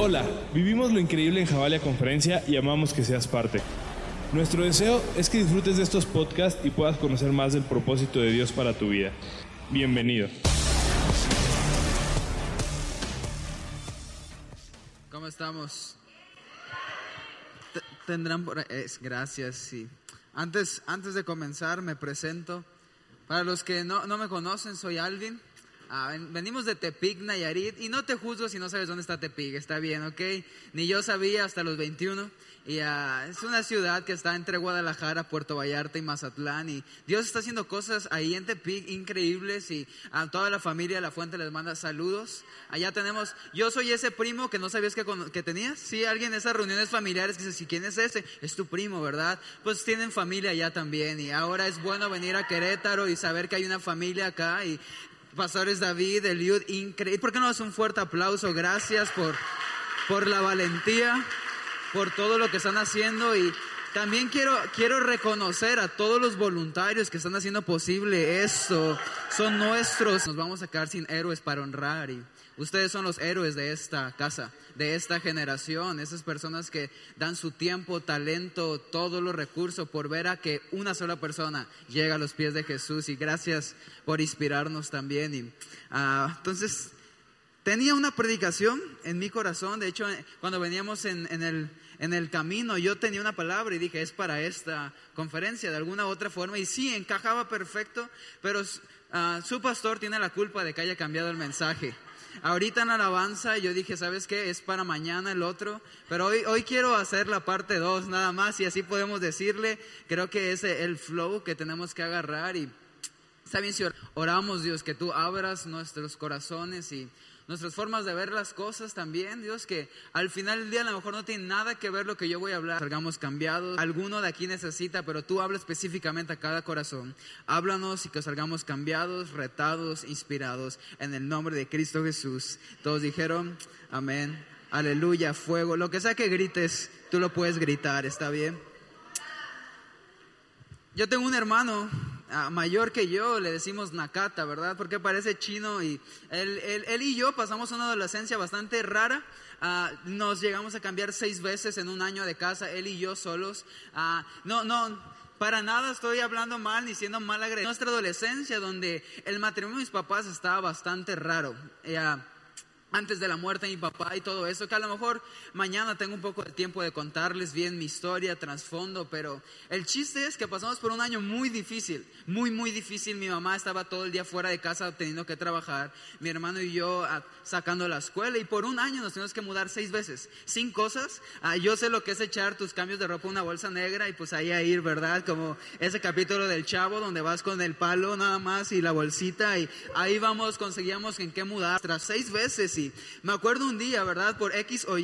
Hola, vivimos lo increíble en Javalia Conferencia y amamos que seas parte. Nuestro deseo es que disfrutes de estos podcasts y puedas conocer más del propósito de Dios para tu vida. Bienvenido. ¿Cómo estamos? Tendrán es, gracias, sí. Antes, antes de comenzar, me presento. Para los que no, no me conocen, soy Alvin. Ah, ven- venimos de Tepic, Nayarit, y no te juzgo si no sabes dónde está Tepic, está bien, ¿ok? Ni yo sabía hasta los 21. Y ah, es una ciudad que está entre Guadalajara, Puerto Vallarta y Mazatlán. Y Dios está haciendo cosas ahí en Tepic increíbles. Y a toda la familia de La Fuente les manda saludos. Allá tenemos, yo soy ese primo que no sabías que, que tenías. Sí, alguien en esas reuniones familiares que dice, si quién es ese, es tu primo, ¿verdad? Pues tienen familia allá también. Y ahora es bueno venir a Querétaro y saber que hay una familia acá. Y pastores David, Eliud, increíble. ¿Por qué no es un fuerte aplauso? Gracias por, por la valentía por todo lo que están haciendo y también quiero, quiero reconocer a todos los voluntarios que están haciendo posible esto. Son nuestros. Nos vamos a quedar sin héroes para honrar y ustedes son los héroes de esta casa, de esta generación, esas personas que dan su tiempo, talento, todos los recursos por ver a que una sola persona llega a los pies de Jesús y gracias por inspirarnos también. Y, ah, entonces, Tenía una predicación en mi corazón, de hecho, cuando veníamos en, en el, en el camino, yo tenía una palabra y dije, es para esta conferencia, de alguna u otra forma, y sí, encajaba perfecto, pero ah, su pastor tiene la culpa de que haya cambiado el mensaje. Ahorita en alabanza yo dije, ¿sabes qué? Es para mañana el otro, pero hoy, hoy quiero hacer la parte 2 nada más y así podemos decirle, creo que es el flow que tenemos que agarrar y Está bien si or- oramos, Dios, que tú abras nuestros corazones y nuestras formas de ver las cosas también, Dios, que al final del día a lo mejor no tiene nada que ver lo que yo voy a hablar. Salgamos cambiados, alguno de aquí necesita, pero tú habla específicamente a cada corazón. Háblanos y que salgamos cambiados, retados, inspirados en el nombre de Cristo Jesús. Todos dijeron, amén, aleluya, fuego, lo que sea que grites, tú lo puedes gritar, ¿está bien? Yo tengo un hermano mayor que yo, le decimos Nakata, ¿verdad? Porque parece chino y él, él- él y yo pasamos una adolescencia bastante rara. Ah, nos llegamos a cambiar seis veces en un año de casa, él y yo solos. Ah, no, no, para nada estoy hablando mal ni siendo mal agradecido. Nuestra adolescencia, donde el matrimonio de mis papás estaba bastante raro. Eh, antes de la muerte de mi papá y todo eso, que a lo mejor mañana tengo un poco de tiempo de contarles bien mi historia, trasfondo, pero el chiste es que pasamos por un año muy difícil, muy, muy difícil. Mi mamá estaba todo el día fuera de casa teniendo que trabajar, mi hermano y yo sacando la escuela y por un año nos tuvimos que mudar seis veces, sin cosas. Ah, yo sé lo que es echar tus cambios de ropa a una bolsa negra y pues ahí a ir, ¿verdad? Como ese capítulo del chavo donde vas con el palo nada más y la bolsita y ahí vamos, conseguíamos en qué mudar tras seis veces me acuerdo un día, ¿verdad? Por X o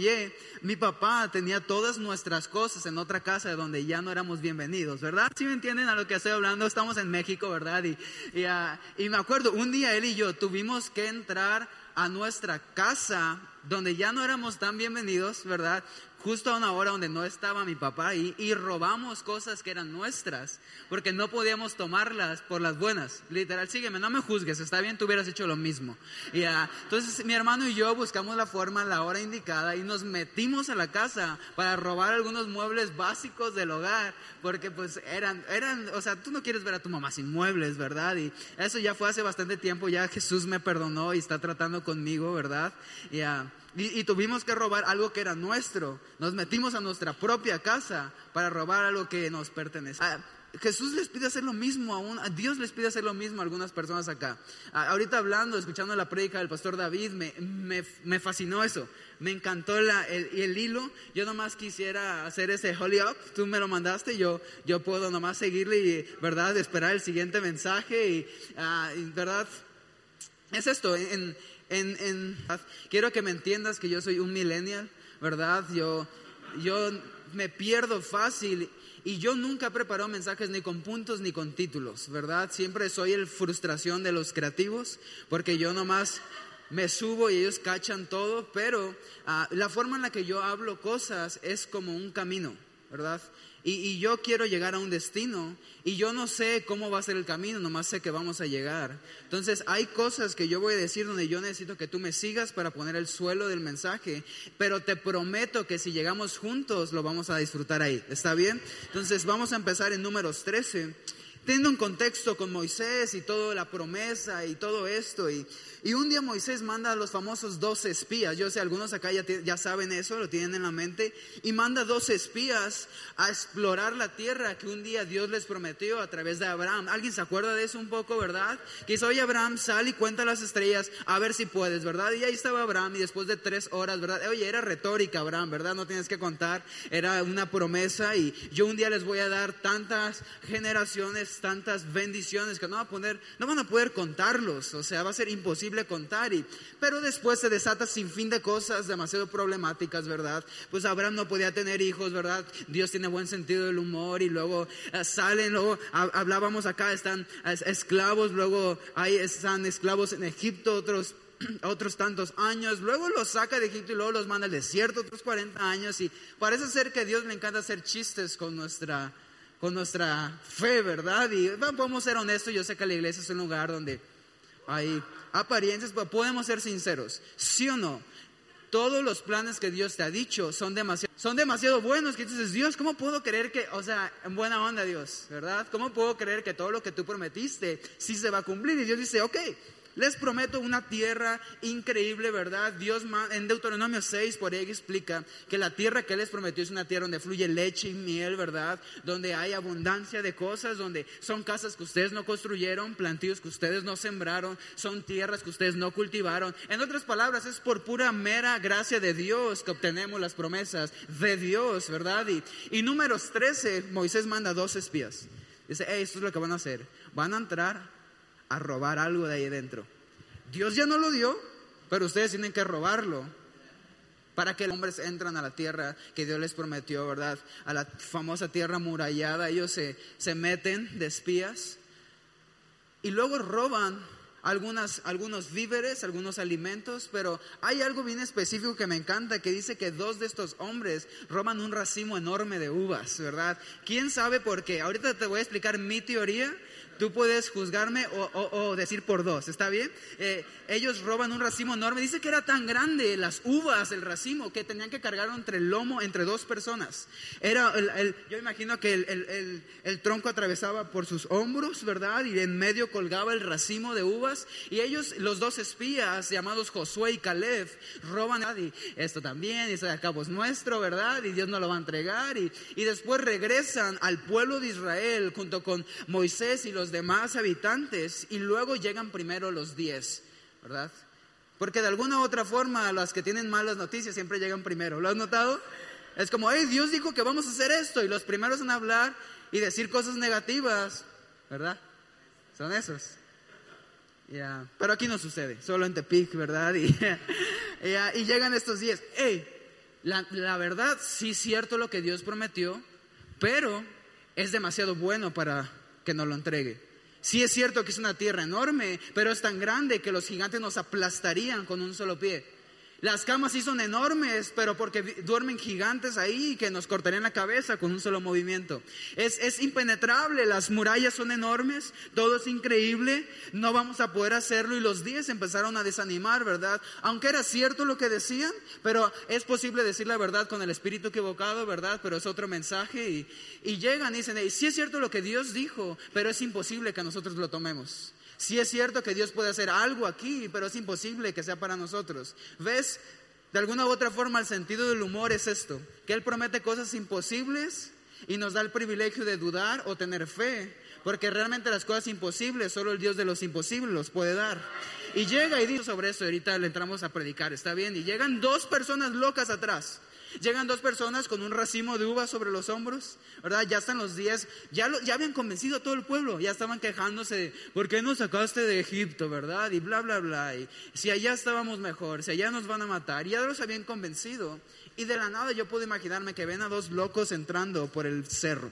mi papá tenía todas nuestras cosas en otra casa de donde ya no éramos bienvenidos, ¿verdad? Si me entienden a lo que estoy hablando, estamos en México, ¿verdad? Y, y, ah, y me acuerdo, un día él y yo tuvimos que entrar a nuestra casa donde ya no éramos tan bienvenidos, ¿verdad? Justo a una hora donde no estaba mi papá y, robamos cosas que eran nuestras, porque no podíamos tomarlas por las buenas. Literal, sígueme, no me juzgues, está bien, tú hubieras hecho lo mismo. Y, ah, entonces mi hermano y yo buscamos la forma, la hora indicada y nos metimos a la casa para robar algunos muebles básicos del hogar, porque pues eran, eran, o sea, tú no quieres ver a tu mamá sin muebles, ¿verdad? Y eso ya fue hace bastante tiempo, ya Jesús me perdonó y está tratando conmigo, ¿verdad? Y, ah, y tuvimos que robar algo que era nuestro. Nos metimos a nuestra propia casa para robar algo que nos pertenece. Ah, Jesús les pide hacer lo mismo a, un, Dios les pide hacer lo mismo a algunas personas acá. Ah, ahorita hablando, escuchando la prédica del pastor David, me, me, me fascinó eso. Me encantó el, el hilo. Yo nomás quisiera hacer ese holy up. Tú me lo mandaste. Yo, yo puedo nomás seguirle y, ¿verdad? Esperar el siguiente mensaje. Y, ah, ¿verdad? Es esto, en, en- quiero que me entiendas que yo soy un millennial, ¿verdad? Yo, yo me pierdo fácil y yo nunca preparo mensajes ni con puntos ni con títulos, ¿verdad? Siempre soy el frustración de los creativos porque yo nomás me subo y ellos cachan todo, pero ah, la forma en la que yo hablo cosas es como un camino. ¿verdad? Y, yo quiero llegar a un destino y yo no sé cómo va a ser el camino, nomás sé que vamos a llegar. Entonces hay cosas que yo voy a decir donde yo necesito que tú me sigas para poner el suelo del mensaje, pero te prometo que si llegamos juntos lo vamos a disfrutar ahí. ¿Está bien? Entonces vamos a empezar en números 13 teniendo un contexto con Moisés y toda la promesa y todo esto. Y, y un día Moisés manda a los famosos 12 espías. Yo sé, algunos acá ya, ya saben eso, lo tienen en la mente. Y manda 12 espías a explorar la tierra que un día Dios les prometió a través de Abraham. ¿Alguien se acuerda de eso un poco, verdad? Que dice, oye Abraham, sal y cuenta las estrellas a ver si puedes, ¿verdad? Y ahí estaba Abraham y después de tres horas, ¿verdad? Oye, era retórica Abraham, ¿verdad? No tienes que contar, era una promesa y yo un día les voy a dar tantas generaciones tantas bendiciones que no, va a poner, no van a poder contarlos, o sea, va a ser imposible contar. Y, pero después se desata sin fin de cosas demasiado problemáticas, ¿verdad? Pues Abraham no podía tener hijos, ¿verdad? Dios tiene buen sentido del humor y luego eh, salen, luego hablábamos acá, están esclavos, luego hay, están esclavos en Egipto, otros otros tantos años, luego los saca de Egipto y luego los manda al desierto otros 40 años y parece ser que a Dios le encanta hacer chistes con nuestra con nuestra fe, ¿verdad? Y podemos ser honestos, yo sé que la iglesia es un lugar donde hay apariencias, pero podemos ser sinceros, ¿sí o no? Todos los planes que Dios te ha dicho son demasiado, son demasiado buenos que dices, Dios, ¿cómo puedo creer que, o sea, en buena onda Dios, ¿verdad? ¿Cómo puedo creer que todo lo que tú prometiste sí se va a cumplir? Y Dios dice, ok, les prometo una tierra increíble, ¿verdad? Dios en Deuteronomio 6 por ahí explica que la tierra que les prometió es una tierra donde fluye leche y miel, ¿verdad? Donde hay abundancia de cosas, donde son casas que ustedes no construyeron, plantíos que ustedes no sembraron, son tierras que ustedes no cultivaron. En otras palabras, es por pura mera gracia de Dios que obtenemos las promesas de Dios, ¿verdad? Y, y números 13, Moisés manda dos espías. Dice, esto es lo que van a hacer. Van a entrar a robar algo de ahí dentro. Dios ya no lo dio, pero ustedes tienen que robarlo para que los hombres entran a la tierra que Dios les prometió, ¿verdad? A la famosa tierra murallada. Ellos se, se meten de espías y luego roban algunas, algunos víveres, algunos alimentos, pero hay algo bien específico que me encanta, que dice que dos de estos hombres roban un racimo enorme de uvas, ¿verdad? ¿Quién sabe por qué? Ahorita te voy a explicar mi teoría Tú puedes juzgarme o, decir por dos, ¿está bien? Eh, ellos roban un racimo enorme. Dice que era tan grande las uvas, el racimo, que tenían que cargar entre el lomo entre dos personas. Era el, yo imagino que el, tronco atravesaba por sus hombros, ¿verdad? Y en medio colgaba el racimo de uvas. Y ellos, los dos espías llamados Josué y Caleb, roban y esto también, y eso de acá es nuestro, ¿verdad? Y Dios no lo va a entregar. Y, y después regresan al pueblo de Israel junto con Moisés y los demás habitantes y luego llegan primero los diez, ¿verdad? Porque de alguna u otra forma las que tienen malas noticias siempre llegan primero. ¿Lo has notado? Es como, hey, Dios dijo que vamos a hacer esto y los primeros en hablar y decir cosas negativas, ¿verdad? Son esos. Ya, Pero aquí no sucede, solo en Tepic, ¿verdad? Y, y llegan estos días. Hey, la, la verdad sí es cierto lo que Dios prometió, pero es demasiado bueno para que nos lo entregue. Sí es cierto que es una tierra enorme, pero es tan grande que los gigantes nos aplastarían con un solo pie. Las camas sí son enormes, pero porque duermen gigantes ahí que nos cortarían la cabeza con un solo movimiento. Es, es, impenetrable, las murallas son enormes, todo es increíble, no vamos a poder hacerlo y los días empezaron a desanimar, ¿verdad? Aunque era cierto lo que decían, pero es posible decir la verdad con el espíritu equivocado, ¿verdad? Pero es otro mensaje y, y llegan y dicen, sí es cierto lo que Dios dijo, pero es imposible que nosotros lo tomemos. Sí es cierto que Dios puede hacer algo aquí, pero es imposible que sea para nosotros. ¿Ves? De alguna u otra forma el sentido del humor es esto, que Él promete cosas imposibles y nos da el privilegio de dudar o tener fe, porque realmente las cosas imposibles solo el Dios de los imposibles los puede dar. Y llega y dice sobre eso, ahorita le entramos a predicar, está bien, y llegan dos personas locas atrás. Llegan dos personas con un racimo de uvas sobre los hombros, ¿verdad? Ya están los días, ya, ya habían convencido a todo el pueblo, ya estaban quejándose, ¿por qué nos sacaste de Egipto, verdad? Y bla, bla, bla. Y si allá estábamos mejor, si allá nos van a matar, ya los habían convencido. Y de la nada yo puedo imaginarme que ven a dos locos entrando por el cerro.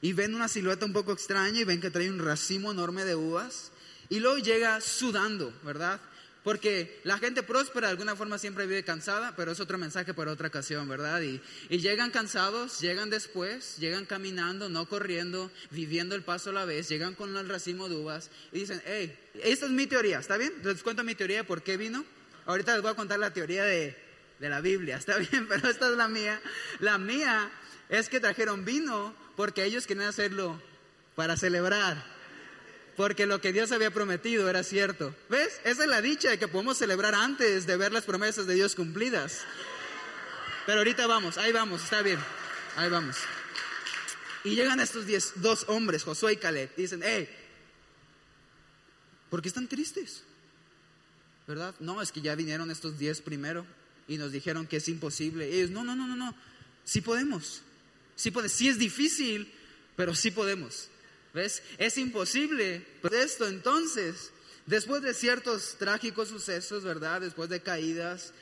Y ven una silueta un poco extraña y ven que trae un racimo enorme de uvas. Y luego llega sudando, ¿verdad? Porque la gente próspera de alguna forma siempre vive cansada, pero es otro mensaje para otra ocasión, ¿verdad? Y, llegan cansados, llegan después, llegan caminando, no corriendo, viviendo el paso a la vez, llegan con el racimo de uvas y dicen, hey, esta es mi teoría, ¿está bien? Les cuento mi teoría de por qué vino. Ahorita les voy a contar la teoría de, de la Biblia, ¿está bien? Pero esta es la mía. La mía es que trajeron vino porque ellos querían hacerlo para celebrar porque lo que Dios había prometido era cierto. ¿Ves? Esa es la dicha de que podemos celebrar antes de ver las promesas de Dios cumplidas. Pero ahorita vamos, ahí vamos, está bien, ahí vamos. Y llegan estos diez, dos hombres, Josué y Caleb, y dicen, hey, ¿por qué están tristes? ¿Verdad? No, es que ya vinieron estos diez primero y nos dijeron que es imposible. Y ellos, no, no, no, no, no, sí podemos, sí podemos, sí es difícil, pero sí podemos. ¿Ves? Es imposible. Esto entonces, después de ciertos trágicos sucesos, ¿verdad? Después de caídas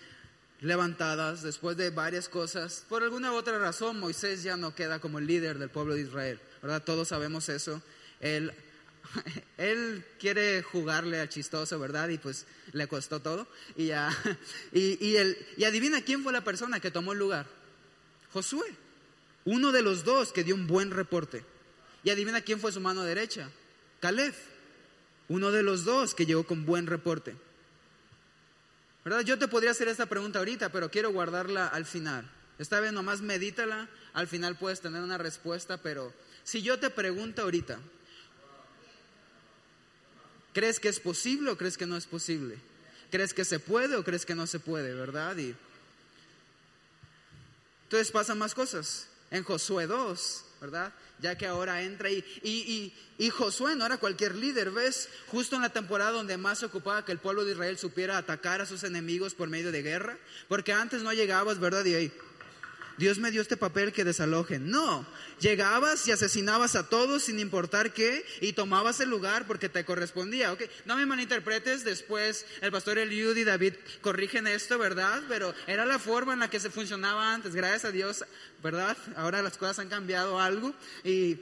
levantadas, después de varias cosas, por alguna otra razón Moisés ya no queda como el líder del pueblo de Israel, ¿verdad? Todos sabemos eso. Él, él quiere jugarle al chistoso, ¿verdad? Y pues le costó todo. Y, ya, y, y, el, y adivina quién fue la persona que tomó el lugar. Josué, uno de los dos que dio un buen reporte. Y adivina quién fue su mano derecha. Caleb, uno de los dos que llegó con buen reporte. ¿Verdad? Yo te podría hacer esta pregunta ahorita, pero quiero guardarla al final. Esta vez nomás medítala, al final puedes tener una respuesta, pero si yo te pregunto ahorita, ¿crees que es posible o crees que no es posible? ¿Crees que se puede o crees que no se puede, verdad? Y entonces pasan más cosas. En Josué 2, ¿verdad? Ya que ahora entra y, y, y, Josué no era cualquier líder, ¿ves? Justo en la temporada donde más se ocupaba que el pueblo de Israel supiera atacar a sus enemigos por medio de guerra, porque antes no llegabas, ¿verdad? Y ahí, Dios me dio este papel que desalojen. No, llegabas y asesinabas a todos sin importar qué y tomabas el lugar porque te correspondía. Okay. No me malinterpretes, después el pastor Eliud y David corrigen esto, ¿verdad? Pero era la forma en la que se funcionaba antes, gracias a Dios, ¿verdad? Ahora las cosas han cambiado algo y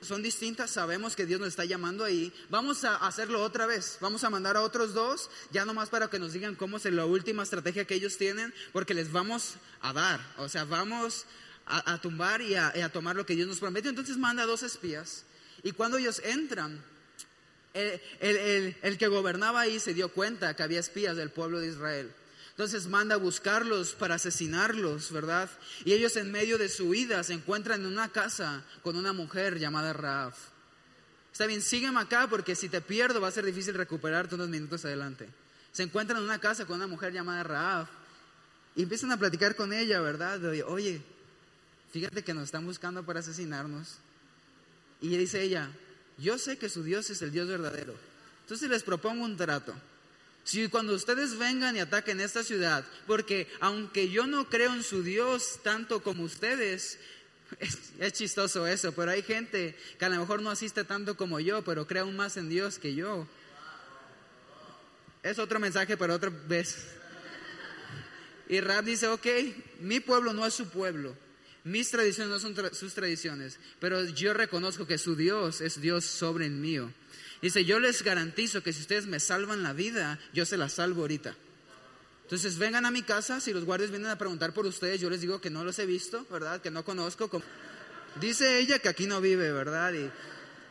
son distintas, sabemos que Dios nos está llamando ahí. Vamos a hacerlo otra vez. Vamos a mandar a otros dos, ya nomás para que nos digan cómo es la última estrategia que ellos tienen, porque les vamos a dar. O sea, vamos a, tumbar y a, tomar lo que Dios nos prometió. Entonces manda a dos espías. Y cuando ellos entran, el, el que gobernaba ahí se dio cuenta que había espías del pueblo de Israel. Entonces manda a buscarlos para asesinarlos, ¿verdad? Y ellos en medio de su huida se encuentran en una casa con una mujer llamada Raaf. Está bien, sígueme acá porque si te pierdo va a ser difícil recuperarte unos minutos adelante. Se encuentran en una casa con una mujer llamada Raaf y empiezan a platicar con ella, ¿verdad? Oye, fíjate que nos están buscando para asesinarnos. Y dice ella, yo sé que su Dios es el Dios verdadero. Entonces les propongo un trato. Si cuando ustedes vengan y ataquen esta ciudad, porque aunque yo no creo en su Dios tanto como ustedes, es, chistoso eso, pero hay gente que a lo mejor no asiste tanto como yo, pero cree aún más en Dios que yo. Es otro mensaje para otra vez. Y Rab dice, ok, mi pueblo no es su pueblo, mis tradiciones no son sus tradiciones, pero yo reconozco que su Dios es Dios sobre el mío. Dice, yo les garantizo que si ustedes me salvan la vida, yo se la salvo ahorita. Entonces vengan a mi casa, si los guardias vienen a preguntar por ustedes, yo les digo que no los he visto, ¿verdad? Que no conozco. Dice ella que aquí no vive, ¿verdad? Y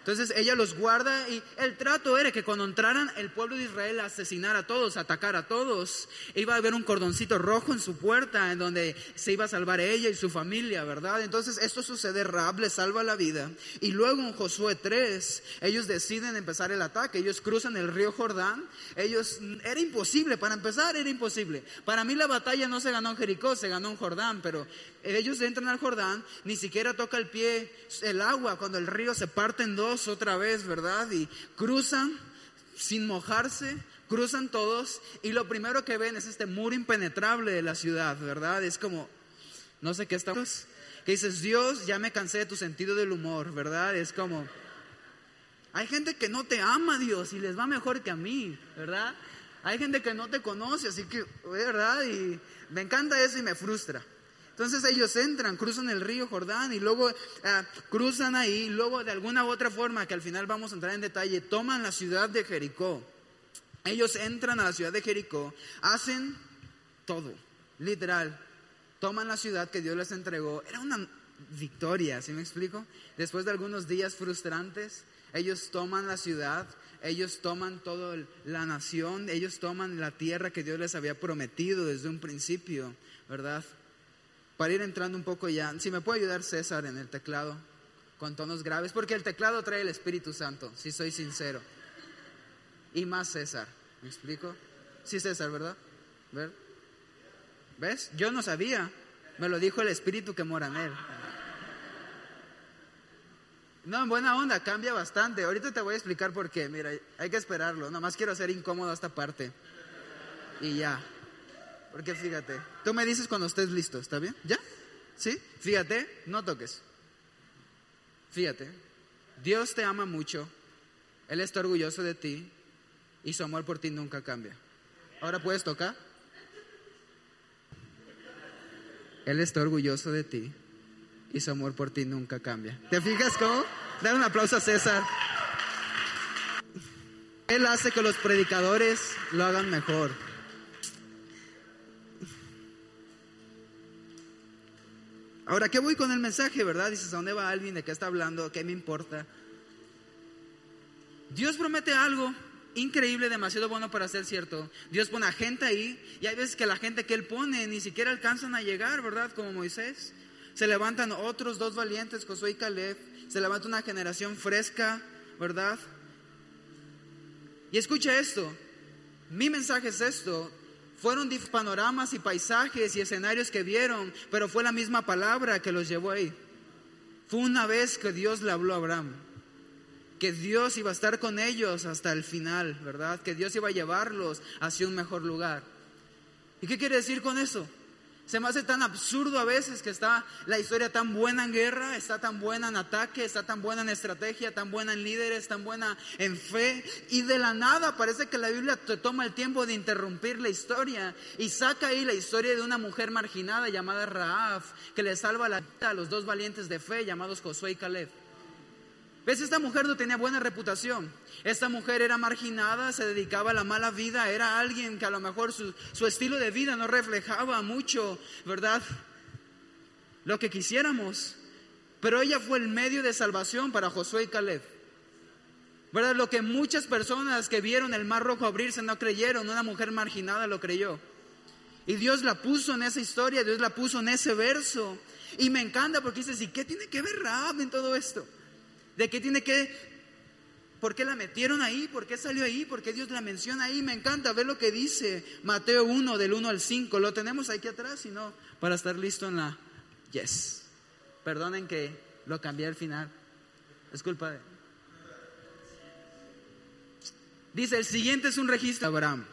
entonces ella los guarda y el trato era que cuando entraran el pueblo de Israel a asesinar a todos, a atacar a todos, iba a haber un cordoncito rojo en su puerta en donde se iba a salvar ella y su familia, ¿verdad? Entonces esto sucede, Raab le salva la vida y luego en Josué 3 ellos deciden empezar el ataque, ellos cruzan el río Jordán, ellos, era imposible, para empezar era imposible. Para mí la batalla no se ganó en Jericó, se ganó en Jordán, pero ellos entran al Jordán, ni siquiera toca el pie el agua cuando el río se parte en dos otra vez, ¿verdad? Y cruzan sin mojarse, cruzan todos y lo primero que ven es este muro impenetrable de la ciudad, ¿verdad? Es como, no sé qué estamos, que dices, Dios, ya me cansé de tu sentido del humor, ¿verdad? Es como, hay gente que no te ama, Dios, y les va mejor que a mí, ¿verdad? Hay gente que no te conoce, así que, ¿verdad? Y me encanta eso y me frustra. Entonces ellos entran, cruzan el río Jordán y luego ah, cruzan ahí, luego de alguna u otra forma, que al final vamos a entrar en detalle, toman la ciudad de Jericó. Ellos entran a la ciudad de Jericó, hacen todo, literal. Toman la ciudad que Dios les entregó. Era una victoria, ¿sí me explico? Después de algunos días frustrantes, ellos toman la ciudad, ellos toman toda la nación, ellos toman la tierra que Dios les había prometido desde un principio, ¿verdad? Para ir entrando un poco ya, si me puede ayudar César en el teclado con tonos graves, porque el teclado trae el Espíritu Santo, si soy sincero. Y más César, ¿me explico? Sí, César, ¿verdad? ¿Ver? ¿Ves? Yo no sabía, me lo dijo el Espíritu que mora en él. No, en buena onda, cambia bastante. Ahorita te voy a explicar por qué. Mira, hay que esperarlo. Nomás quiero hacer incómodo esta parte. Y ya. Porque fíjate, tú me dices cuando estés listo, ¿está bien? ¿Ya? ¿Sí? Fíjate, no toques. Fíjate, Dios te ama mucho, Él está orgulloso de ti y su amor por ti nunca cambia. Ahora puedes tocar. Él está orgulloso de ti y su amor por ti nunca cambia. ¿Te fijas cómo? Dale un aplauso a César. Él hace que los predicadores lo hagan mejor. Ahora, ¿qué voy con el mensaje, verdad? Dices, ¿a dónde va Alvin? ¿De qué está hablando? ¿Qué me importa? Dios promete algo increíble, demasiado bueno para ser cierto. Dios pone a gente ahí y hay veces que la gente que Él pone ni siquiera alcanzan a llegar, ¿verdad? Como Moisés. Se levantan otros dos valientes, Josué y Caleb. Se levanta una generación fresca, ¿verdad? Y escucha esto. Mi mensaje es esto. Fueron panoramas y paisajes y escenarios que vieron, pero fue la misma palabra que los llevó ahí. Fue una vez que Dios le habló a Abraham, que Dios iba a estar con ellos hasta el final, ¿verdad? Que Dios iba a llevarlos hacia un mejor lugar. ¿Y qué quiere decir con eso? Se me hace tan absurdo a veces que está la historia tan buena en guerra, está tan buena en ataque, está tan buena en estrategia, tan buena en líderes, tan buena en fe. Y de la nada parece que la Biblia te toma el tiempo de interrumpir la historia y saca ahí la historia de una mujer marginada llamada Raaf, que le salva la vida a los dos valientes de fe llamados Josué y Caleb. ¿Ves? Esta mujer no tenía buena reputación. Esta mujer era marginada, se dedicaba a la mala vida, era alguien que a lo mejor su, estilo de vida no reflejaba mucho, ¿verdad? Lo que quisiéramos. Pero ella fue el medio de salvación para Josué y Caleb. ¿Verdad? Lo que muchas personas que vieron el mar rojo abrirse no creyeron, una mujer marginada lo creyó. Y Dios la puso en esa historia, Dios la puso en ese verso. Y me encanta porque dices, ¿y qué tiene que ver Raab en todo esto? ¿De qué tiene que... ¿Por qué la metieron ahí? ¿Por qué salió ahí? ¿Por qué Dios la menciona ahí? Me encanta ver lo que dice Mateo 1 del 1 al 5. Lo tenemos aquí atrás, si no, para estar listo en la... Yes. Perdonen que lo cambié al final. Es culpa de... Dice, el siguiente es un registro Abraham.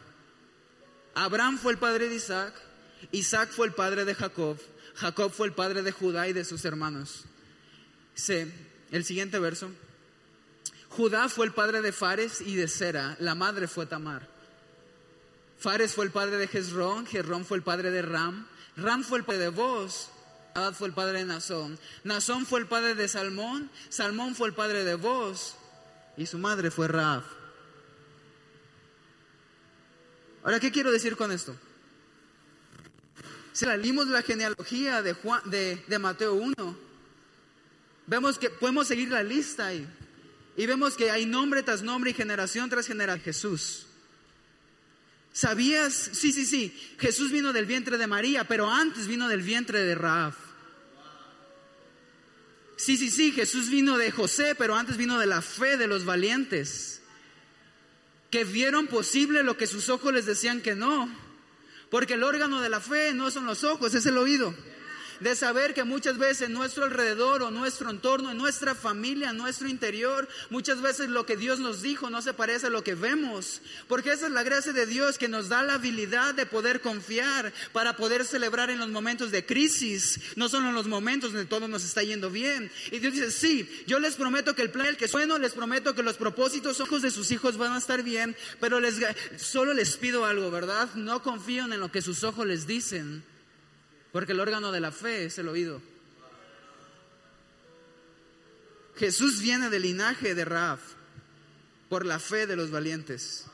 Abraham fue el padre de Isaac, Isaac fue el padre de Jacob, Jacob fue el padre de Judá y de sus hermanos. Dice, el siguiente verso. Judá fue el padre de Fares y de Sera, la madre fue Tamar. Fares fue el padre de Jezrón, Jezrón fue el padre de Ram, Ram fue el padre de Boz, Adad fue el padre de Nazón, Nazón fue el padre de Salmón, Salmón fue el padre de Boz y su madre fue Raab. Ahora, ¿qué quiero decir con esto? Si salimos la genealogía de, Juan, de, de Mateo 1, Vemos que podemos seguir la lista ahí. Y vemos que hay nombre tras nombre y generación tras generación. Jesús. ¿Sabías? Sí, sí, sí. Jesús vino del vientre de María, pero antes vino del vientre de Raab. Sí, sí, sí. Jesús vino de José, pero antes vino de la fe de los valientes. Que vieron posible lo que sus ojos les decían que no. Porque el órgano de la fe no son los ojos, es el oído de saber que muchas veces en nuestro alrededor o nuestro entorno, en nuestra familia, en nuestro interior, muchas veces lo que Dios nos dijo no se parece a lo que vemos. Porque esa es la gracia de Dios que nos da la habilidad de poder confiar para poder celebrar en los momentos de crisis, no solo en los momentos donde todo nos está yendo bien. Y Dios dice, sí, yo les prometo que el plan, el que bueno, les prometo que los propósitos ojos de sus hijos van a estar bien, pero les, solo les pido algo, ¿verdad? No confíen en lo que sus ojos les dicen porque el órgano de la fe es el oído. Jesús viene del linaje de Raab por la fe de los valientes.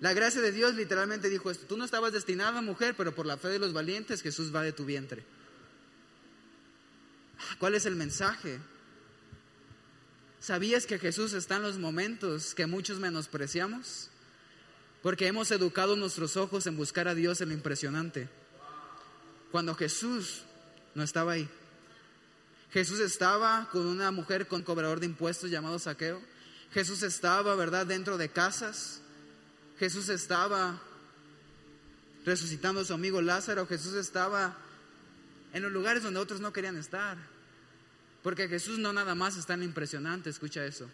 La gracia de Dios literalmente dijo esto, tú no estabas destinada a mujer, pero por la fe de los valientes Jesús va de tu vientre. ¿Cuál es el mensaje? ¿Sabías que Jesús está en los momentos que muchos menospreciamos? Porque hemos educado nuestros ojos en buscar a Dios en lo impresionante. Cuando Jesús no estaba ahí. Jesús estaba con una mujer con cobrador de impuestos llamado Saqueo. Jesús estaba, ¿verdad?, dentro de casas. Jesús estaba resucitando a su amigo Lázaro. Jesús estaba en los lugares donde otros no querían estar. Porque Jesús no nada más está en impresionante, escucha eso.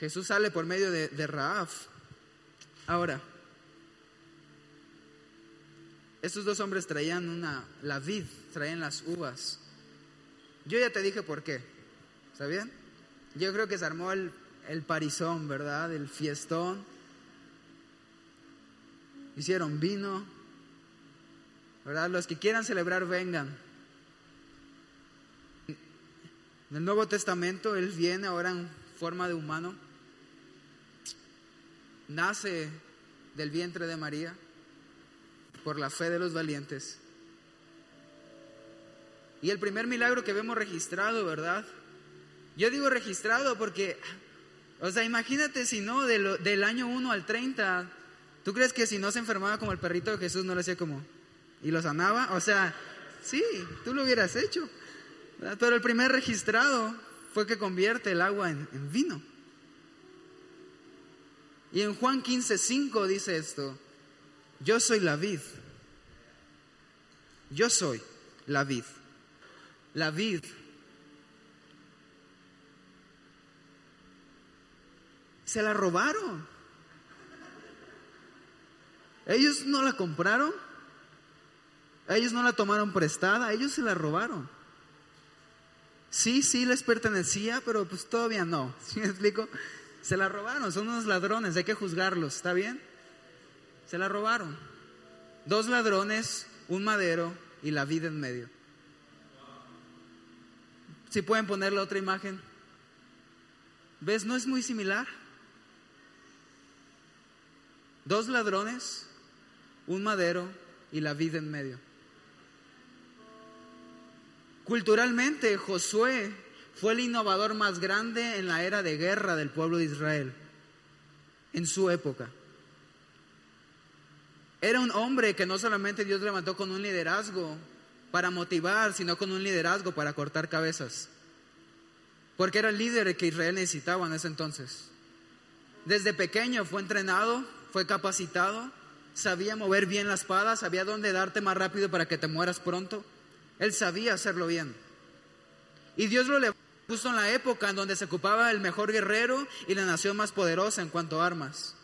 Jesús sale por medio de, de Raaf. Ahora, estos dos hombres traían una, la vid, traían las uvas. Yo ya te dije por qué, ¿está bien? Yo creo que se armó el, el parizón, ¿verdad? El fiestón. Hicieron vino, ¿verdad? Los que quieran celebrar, vengan. En el Nuevo Testamento, Él viene ahora en forma de humano. Nace del vientre de María por la fe de los valientes. Y el primer milagro que vemos registrado, ¿verdad? Yo digo registrado porque, o sea, imagínate si no, del año 1 al 30, ¿tú crees que si no se enfermaba como el perrito de Jesús no lo hacía como? ¿Y lo sanaba? O sea, sí, tú lo hubieras hecho. Pero el primer registrado fue que convierte el agua en vino. Y en Juan 15, 5 dice esto, yo soy la vid, yo soy la vid. La vid se la robaron. Ellos no la compraron, ellos no la tomaron prestada, ellos se la robaron. Sí, sí les pertenecía, pero pues todavía no. ¿Sí me explico? Se la robaron, son unos ladrones, hay que juzgarlos, ¿está bien? Se la robaron. Dos ladrones, un madero y la vida en medio. Si pueden poner la otra imagen. ¿Ves? No es muy similar. Dos ladrones, un madero y la vida en medio. Culturalmente, Josué fue el innovador más grande en la era de guerra del pueblo de Israel, en su época. Era un hombre que no solamente Dios levantó con un liderazgo para motivar, sino con un liderazgo para cortar cabezas. Porque era el líder que Israel necesitaba en ese entonces. Desde pequeño fue entrenado, fue capacitado, sabía mover bien la espada, sabía dónde darte más rápido para que te mueras pronto. Él sabía hacerlo bien. Y Dios lo le puso en la época en donde se ocupaba el mejor guerrero y la nación más poderosa en cuanto a armas.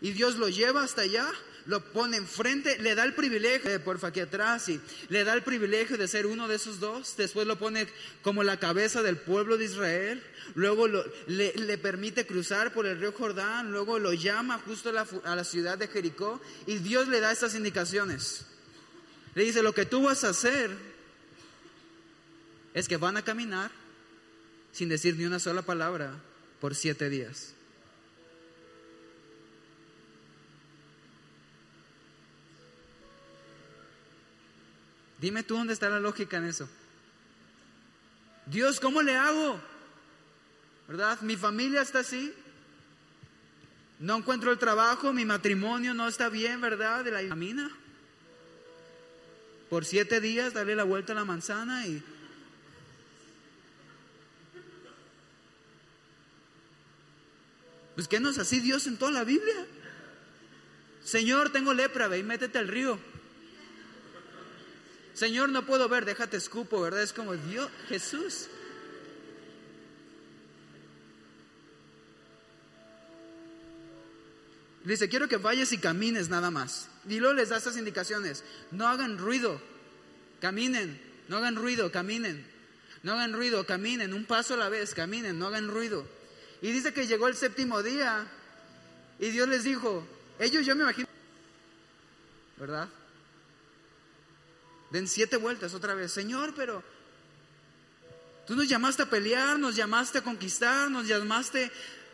Y Dios lo lleva hasta allá, lo pone enfrente, le da el privilegio, de porfa aquí atrás, y le da el privilegio de ser uno de esos dos. Después lo pone como la cabeza del pueblo de Israel. Luego le, le, permite cruzar por el río Jordán. Luego lo llama justo a la, a la ciudad de Jericó. Y Dios le da estas indicaciones. Le dice, lo que tú vas a hacer es que van a caminar sin decir ni una sola palabra por siete días. Dime tú dónde está la lógica en eso. Dios, ¿cómo le hago? ¿Verdad? Mi familia está así. No encuentro el trabajo, mi matrimonio no está bien, ¿verdad? De la camina por siete días, darle la vuelta a la manzana y... Pues que no es así Dios en toda la Biblia. Señor, tengo lepra, ve y métete al río. Señor, no puedo ver, déjate escupo, ¿verdad? Es como Dios, Jesús. Dice, quiero que vayas y camines nada más. Y luego les da estas indicaciones. No hagan ruido, caminen. No hagan ruido, caminen. No hagan ruido, caminen. Un paso a la vez, caminen, no hagan ruido. Y dice que llegó el séptimo día y Dios les dijo, ellos yo me imagino, ¿verdad? Den siete vueltas otra vez. Señor, pero tú nos llamaste a pelear, nos llamaste a conquistar, nos llamaste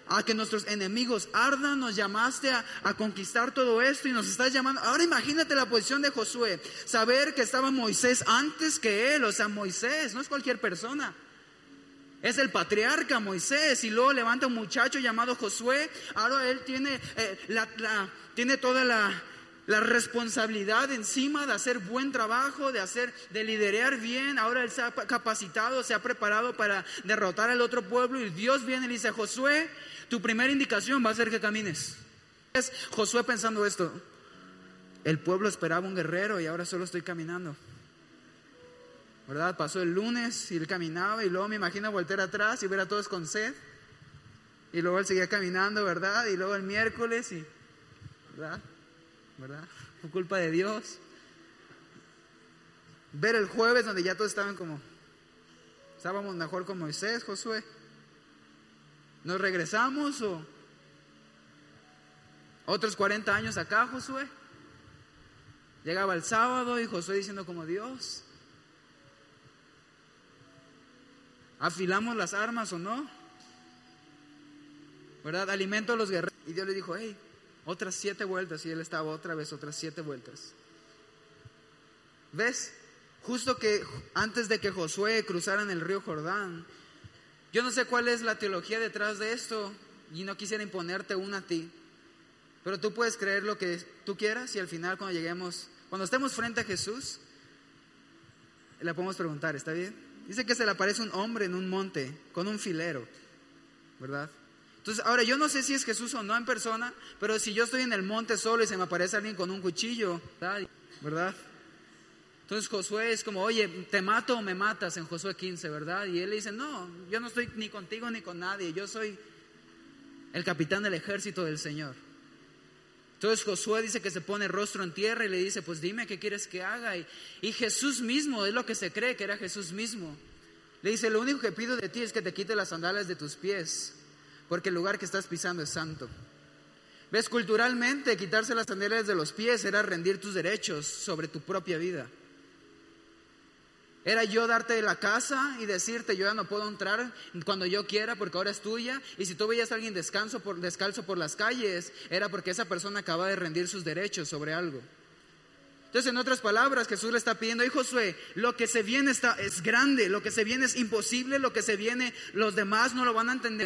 a que nuestros enemigos ardan, nos llamaste a, a, conquistar todo esto y nos estás llamando. Ahora imagínate la posición de Josué, saber que estaba Moisés antes que él, o sea, Moisés no es cualquier persona. Es el patriarca Moisés y luego levanta un muchacho llamado Josué. Ahora él tiene, eh, la, tiene toda la, la responsabilidad encima de hacer buen trabajo, de hacer, de liderar bien. Ahora él se ha capacitado, se ha preparado para derrotar al otro pueblo y Dios viene y le dice, Josué, tu primera indicación va a ser que camines. Es Josué pensando esto, el pueblo esperaba un guerrero y ahora solo estoy caminando. ¿Verdad? Pasó el lunes y él caminaba y luego me imagino voltear atrás y ver a todos con sed. Y luego él seguía caminando, ¿verdad? Y luego el miércoles y, ¿verdad? ¿Verdad? Fue culpa de Dios. Ver el jueves donde ya todos estaban como, estábamos mejor con Moisés, Josué. ¿Nos regresamos o otros 40 años acá, Josué? Llegaba el sábado y Josué diciendo como Dios, ¿Afilamos las armas o no? ¿Verdad? Alimento a los guerreros. Y Dios le dijo, hey, otras siete vueltas. Y él estaba otra vez, otras siete vueltas. ¿Ves? Justo que antes de que Josué cruzaran el río Jordán, yo no sé cuál es la teología detrás de esto y no quisiera imponerte una a ti, pero tú puedes creer lo que tú quieras y al final cuando lleguemos, cuando estemos frente a Jesús, le podemos preguntar, ¿está bien? Dice que se le aparece un hombre en un monte con un filero, ¿verdad? Entonces, ahora yo no sé si es Jesús o no en persona, pero si yo estoy en el monte solo y se me aparece alguien con un cuchillo, ¿verdad? Entonces Josué es como, oye, te mato o me matas en Josué 15, ¿verdad? Y él le dice, no, yo no estoy ni contigo ni con nadie, yo soy el capitán del ejército del Señor. Entonces Josué dice que se pone rostro en tierra y le dice, pues dime qué quieres que haga. Y, y, Jesús mismo, es lo que se cree que era Jesús mismo. Le dice, lo único que pido de ti es que te quite las sandalias de tus pies, porque el lugar que estás pisando es santo. Ves, culturalmente quitarse las sandalias de los pies era rendir tus derechos sobre tu propia vida. Era yo darte la casa y decirte, yo ya no puedo entrar cuando yo quiera porque ahora es tuya. Y si tú veías a alguien descanso por, descalzo por las calles, era porque esa persona acaba de rendir sus derechos sobre algo. Entonces, en otras palabras, Jesús le está pidiendo, y Josué, lo que se viene está, es grande, lo que se viene es imposible, lo que se viene los demás no lo van a entender,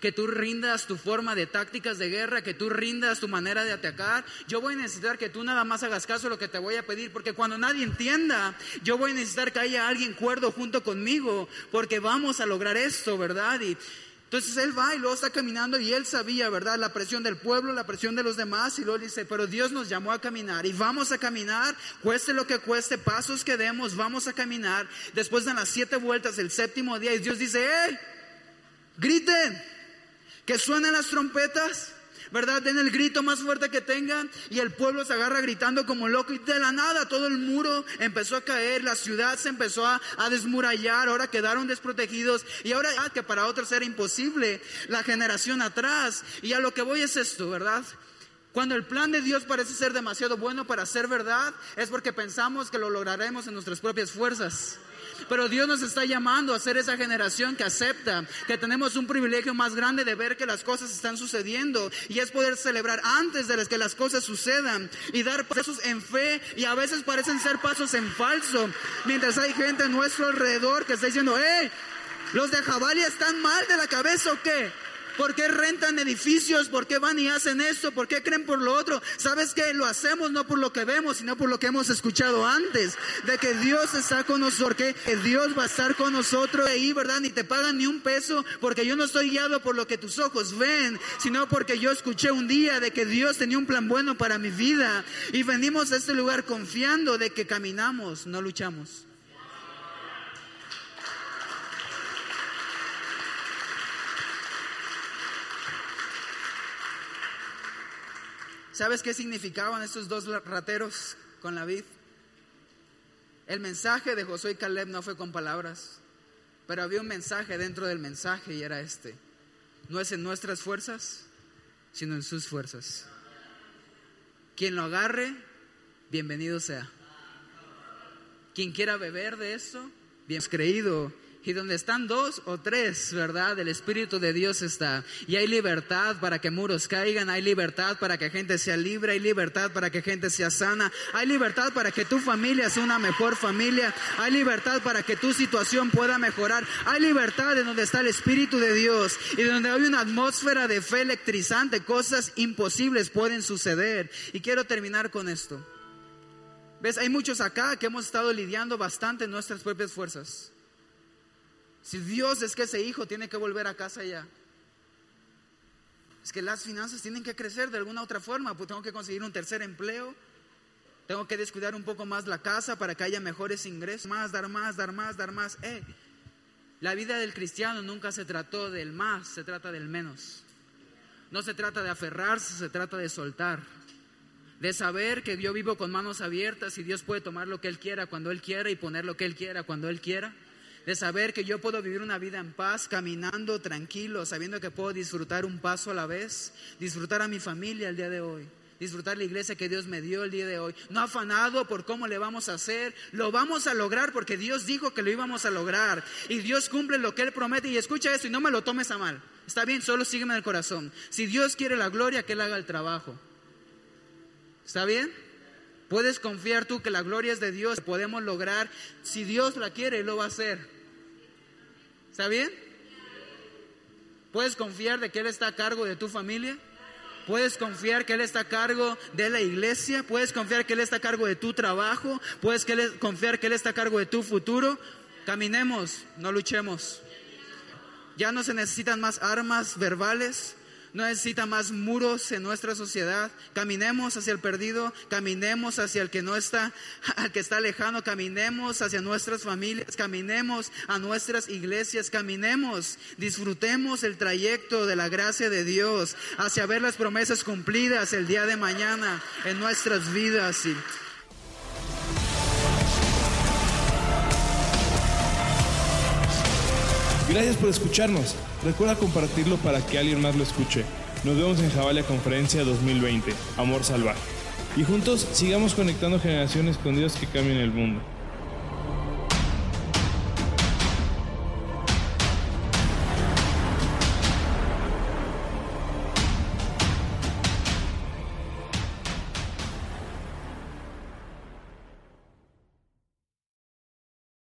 que tú rindas tu forma de tácticas de guerra, que tú rindas tu manera de atacar. Yo voy a necesitar que tú nada más hagas caso a lo que te voy a pedir, porque cuando nadie entienda, yo voy a necesitar que haya alguien cuerdo junto conmigo, porque vamos a lograr esto, ¿verdad? Y entonces él va y luego está caminando y él sabía, ¿verdad? La presión del pueblo, la presión de los demás y luego dice, pero Dios nos llamó a caminar y vamos a caminar, cueste lo que cueste, pasos que demos, vamos a caminar. Después de las siete vueltas, el séptimo día y Dios dice, ¡hey! Griten, que suenen las trompetas. ¿Verdad? Den el grito más fuerte que tengan y el pueblo se agarra gritando como loco y de la nada todo el muro empezó a caer, la ciudad se empezó a, desmurallar, ahora quedaron desprotegidos y ahora que para otros era imposible, la generación atrás. Y a lo que voy es esto, ¿verdad? Cuando el plan de Dios parece ser demasiado bueno para ser verdad, es porque pensamos que lo lograremos en nuestras propias fuerzas. Pero Dios nos está llamando a ser esa generación que acepta que tenemos un privilegio más grande de ver que las cosas están sucediendo y es poder celebrar antes de que las cosas sucedan y dar pasos en fe y a veces parecen ser pasos en falso, mientras hay gente a nuestro alrededor que está diciendo, hey, los de Jabalia están mal de la cabeza o qué? ¿Por qué rentan edificios? ¿Por qué van y hacen esto? ¿Por qué creen por lo otro? ¿Sabes que Lo hacemos no por lo que vemos, sino por lo que hemos escuchado antes. De que Dios está con nosotros, que Dios va a estar con nosotros ahí, ¿verdad? Ni te pagan ni un peso, porque yo no estoy guiado por lo que tus ojos ven, sino porque yo escuché un día de que Dios tenía un plan bueno para mi vida. Y venimos a este lugar confiando de que caminamos, no luchamos. ¿Sabes qué significaban estos dos rateros con la vid? El mensaje de Josué y Caleb no fue con palabras, pero había un mensaje dentro del mensaje y era este. No es en nuestras fuerzas, sino en sus fuerzas. Quien lo agarre, bienvenido sea. Quien quiera beber de esto, bien creído Y donde están dos o tres, ¿verdad? El Espíritu de Dios está. Y hay libertad para que muros caigan, hay libertad para que gente sea libre, hay libertad para que gente sea sana, hay libertad para que tu familia sea una mejor familia, hay libertad para que tu situación pueda mejorar, hay libertad en donde está el Espíritu de Dios y donde hay una atmósfera de fe electrizante, cosas imposibles pueden suceder. Y quiero terminar con esto. ¿Ves? Hay muchos acá que hemos estado lidiando bastante en nuestras propias fuerzas. Si Dios es que ese hijo tiene que volver a casa ya. Es que las finanzas tienen que crecer de alguna otra forma, pues tengo que conseguir un tercer empleo, tengo que descuidar un poco más la casa para que haya mejores ingresos, más, dar más, dar más, dar más. Eh, la vida del cristiano nunca se trató del más, se trata del menos. No se trata de aferrarse, se trata de soltar. De saber que yo vivo con manos abiertas y Dios puede tomar lo que Él quiera cuando Él quiera y poner lo que Él quiera cuando Él quiera de saber que yo puedo vivir una vida en paz, caminando tranquilo, sabiendo que puedo disfrutar un paso a la vez, disfrutar a mi familia el día de hoy, disfrutar la iglesia que Dios me dio el día de hoy, no afanado por cómo le vamos a hacer, lo vamos a lograr porque Dios dijo que lo íbamos a lograr y Dios cumple lo que Él promete. Y escucha eso y no me lo tomes a mal, está bien, solo sígueme en el corazón, si Dios quiere la gloria, que Él haga el trabajo, ¿está bien? Puedes confiar tú que la gloria es de Dios, podemos lograr, si Dios la quiere, lo va a hacer. ¿Está bien? ¿Puedes confiar de que Él está a cargo de tu familia? ¿Puedes confiar que Él está a cargo de la iglesia? ¿Puedes confiar que Él está a cargo de tu trabajo? ¿Puedes confiar que Él está a cargo de tu futuro? Caminemos, no luchemos. Ya no se necesitan más armas verbales, no necesita más muros en nuestra sociedad. Caminemos hacia el perdido, caminemos hacia el que no está, al que está lejano, caminemos hacia nuestras familias, caminemos a nuestras iglesias, caminemos, disfrutemos el trayecto de la gracia de Dios hacia ver las promesas cumplidas el día de mañana en nuestras vidas. Gracias por escucharnos. Recuerda compartirlo para que alguien más lo escuche. Nos vemos en Javalia Conferencia 2020, Amor Salvaje. Y juntos sigamos conectando generaciones con Dios que cambien el mundo.